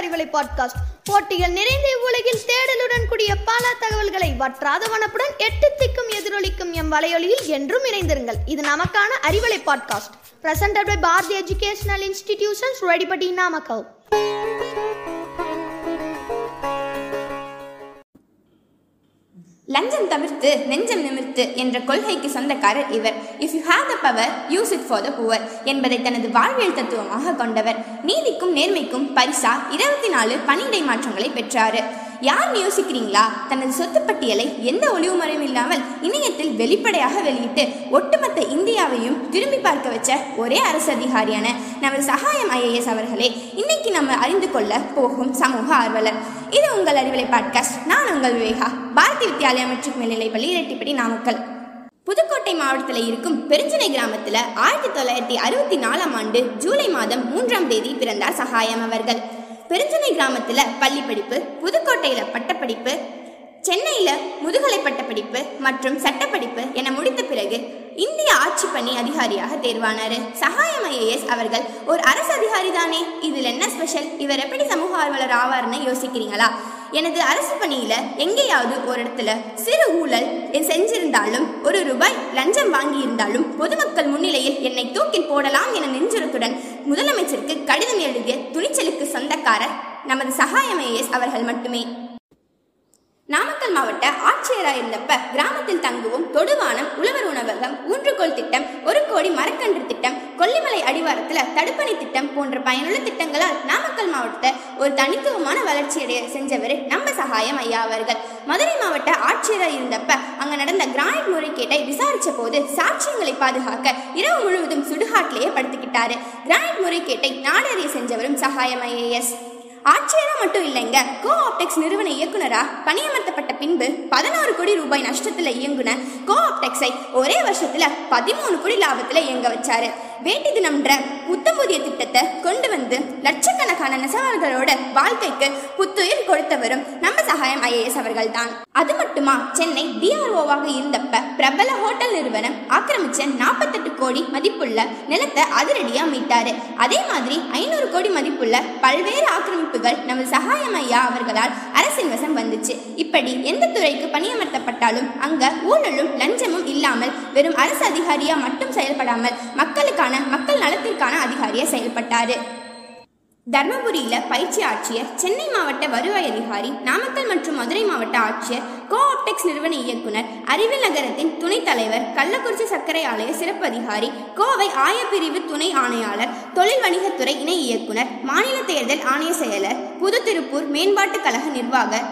Arivalai podcast போட்டிகள் நிறைந்த இவ்வுலகில் தேடலுடன் கூடிய பல தகவல்களை வற்றாத வனப்புடன் எட்டு திக்கும் எதிரொலிக்கும் எம் வலையொலியில் என்றும் இணைந்திருங்கள். இது நமக்கான Arivalai podcast presented by Bharathi educational institutions ரெடிபடி Namakkal லஞ்சம் தவிர்த்து நெஞ்சம் நிமிர்த்து என்ற கொள்கைக்கு சொந்தக்காரர் இவர். If you have the power use it for the poor என்பதை தனது வாழ்வியல் தத்துவமாக கொண்டவர். நீதிக்கும் நேர்மைக்கும் பரிசா இருபத்தி நாலு பணியிடை மாற்றங்களை பெற்றாரு. யார்னு யோசிக்கிறீங்களா? தனது சொத்து பட்டியலை எந்த ஒளிவு இல்லாமல் இணையத்தில் வெளிப்படையாக வெளியிட்டு ஒட்டுமொத்த இந்தியாவையும் திரும்பி பார்க்க வச்ச ஒரே அரசு அதிகாரியான நமது சகாயம் ஐஏஎஸ் அவர்களே இன்னைக்கு நம்ம அறிந்து கொள்ள போகும் சமூக ஆர்வலர். இது உங்கள் அறிவலை பாட்காஸ்ட் நான் உங்கள் விவேகா. பாரதி வித்யாலயா மெட்ரிக் மேல்நிலைப்பள்ளி இரட்டிப்படி நாமக்கல் புதுக்கோட்டை மாவட்டத்தில் இருக்கும் பெருஞ்சனை கிராமத்தில் ஆயிரத்தி தொள்ளாயிரத்தி அறுபத்தி நாலாம் ஆண்டு ஜூலை மாதம் மூன்றாம் தேதி பிறந்தார் சகாயம் அவர்கள். பெருஞ்சனை கிராமத்தில் பள்ளி படிப்பு புதுக்கோட்டையில் பட்டப்படிப்பு சென்னையில் முதுகலை பட்டப்படிப்பு மற்றும் சட்டப்படிப்பு என முடித்த பிறகு இந்திய ஆட்சி பணி அதிகாரியாக தேர்வானார். சகாயம் ஐஏஎஸ் அவர்கள் ஒரு அரசு அதிகாரி தானே இதில் என்ன ஸ்பெஷல்? இவர் எப்படி சமூக ஆர்வலர் ஆவார்னு யோசிக்கிறீங்களா? எனது அரசு பணியில எங்கேயாவது ஒரு இடத்துல சிறு ஊழல் செஞ்சிருந்தாலும் ஒரு ரூபாய் லஞ்சம் வாங்கி இருந்தாலும் பொதுமக்கள் முன்னிலையில் என்னை தூக்கில் போடலாம் என நெஞ்சுரத்துடன் முதலமைச்சருக்கு கடிதம் எழுதிய துணிச்சலுக்கு வேலைக்காரர் நமது சகாயம் ஏஎஸ் அவர்கள் மட்டுமே. நாமக்கல் மாவட்ட ஆட்சியராக இருந்தப்ப கிராமத்தில் தங்குவோம் தொடுவானம் உழவர் உணவகம் ஊன்றுகோல் திட்டம் ஒரு கோடி மரக்கன்று கொல்லிமலை அடிவாரத்தில் தடுப்பணை திட்டம் போன்ற பயனுள்ள திட்டங்களால் நாமக்கல் மாவட்டத்தை ஒரு தனித்துவமான வளர்ச்சியடைய செஞ்சவர் நம்ம சகாயம் ஐயா அவர்கள். மதுரை மாவட்ட ஆட்சியராக இருந்தப்ப அங்க நடந்த கிரானைட் முறைகேட்டை விசாரிச்ச போது சாட்சியங்களை பாதுகாக்க இரவு முழுவதும் சுடுகாட்டிலேயே படுத்துக்கிட்டாரு. கிரானைட் முறைகேட்டை நாடறிய செஞ்சவரும் சகாயம் ஐஏஎஸ். ஆட்சியரா மட்டும் இல்லைங்க. கோ ஆப்டெக்ஸ் நிறுவன இயக்குனரா பணியமர்த்தப்பட்ட பின்பு பதினாறு கோடி ரூபாய் நஷ்டத்துல இயங்குன கோ ஆப்டெக்ஸை ஒரே வருஷத்துல பதிமூணு கோடி லாபத்துல இயங்க வச்சாரு. வேட்டி தினம்ன்ற புத்தம்புதிய திட்டத்தை கொண்டு வந்து லட்சக்கணக்கான நெசவாளர்களோட வாழ்க்கைக்கு புத்துயிர் கொடுத்தவரும் நம்ம சகாயம் ஐஏஎஸ் அவர்கள் தான் அது மட்டுமா சென்னை டிஆர்ஓவாக இருந்தப்ப பிரபல ஹோட்டல் நிறுவனம் ஆக்கிரமிச்ச நாற்பத்தெட்டு கோடி மதிப்புள்ள நிலத்தை அதிரடியா மீட்டாரு அதே மாதிரி ஐநூறு கோடி மதிப்புள்ள பல்வேறு ஆக்கிரமிப்புகள் நமது சகாயம் ஐயா அவர்களால் அரசின் வசம் வந்துச்சு. இப்படி எந்த துறைக்கு பணியமர்த்தப்பட்டாலும் அங்க ஊழலும் லஞ்சமும் இல்லாமல் வெறும் அரசு அதிகாரியா மட்டும் செயல்படாமல் மக்களுக்கான மக்கள் நலத்திற்கான அதிகாரியா செயல்பட்டாரு. தர்மபுரியில பயிற்சி ஆட்சியர் சென்னை மாவட்ட வருவாய் அதிகாரி நாமக்கல் மற்றும் மதுரை மாவட்ட ஆட்சியர் கோ ஆப்டெக்ஸ் நிறுவன இயக்குனர் அறிவியல் நகரத்தின் துணைத் தலைவர் கள்ளக்குறிச்சி சர்க்கரை ஆலய சிறப்பு அதிகாரி கோவை ஆயப்பிரிவு துணை ஆணையாளர் தொழில் வணிகத்துறை இணை இயக்குனர் மாநில தேர்தல் ஆணைய செயலர் புது திருப்பூர் மேம்பாட்டு கழக நிர்வாக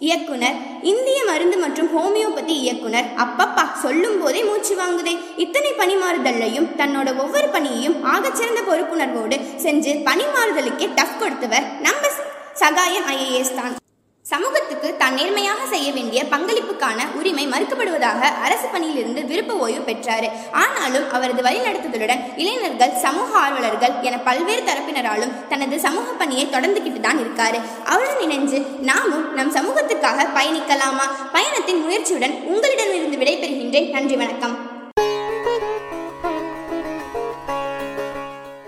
இயக்குனர் இந்திய மருந்து மற்றும் ஹோமியோபதி இயக்குனர் அப்பப்பா சொல்லும் போதே மூச்சு வாங்குதே. இத்தனை பணிமாறுதல்லையும் தன்னோட ஒவ்வொரு பணியையும் ஆகச்சிறந்த பொறுப்புணர்வோடு செஞ்சு பணிமாறுதலுக்கே டஃப் கொடுத்தவர் நம்ம சகாயம் ஐஏஎஸ் தான். சமூகத்துக்கு தான் நேர்மையாக செய்ய வேண்டிய பங்களிப்புக்கான உரிமை மறுக்கப்படுவதாக அரசு பணியிலிருந்து விருப்ப ஓய்வு பெற்றார். ஆனாலும் அவரது வழிநடத்துதலுடன் இளைஞர்கள் சமூக ஆர்வலர்கள் என பல்வேறு தரப்பினராலும் தனது சமூக பணியை தொடர்ந்துகிட்டு தான் இருக்காரு. அவருடன் இணைஞ்சு நாமும் நம் சமூகத்துக்காக பயணிக்கலாமா? பயணத்தின் முயற்சியுடன் உங்களிடமிருந்து விடைபெறுகின்றேன். நன்றி வணக்கம்.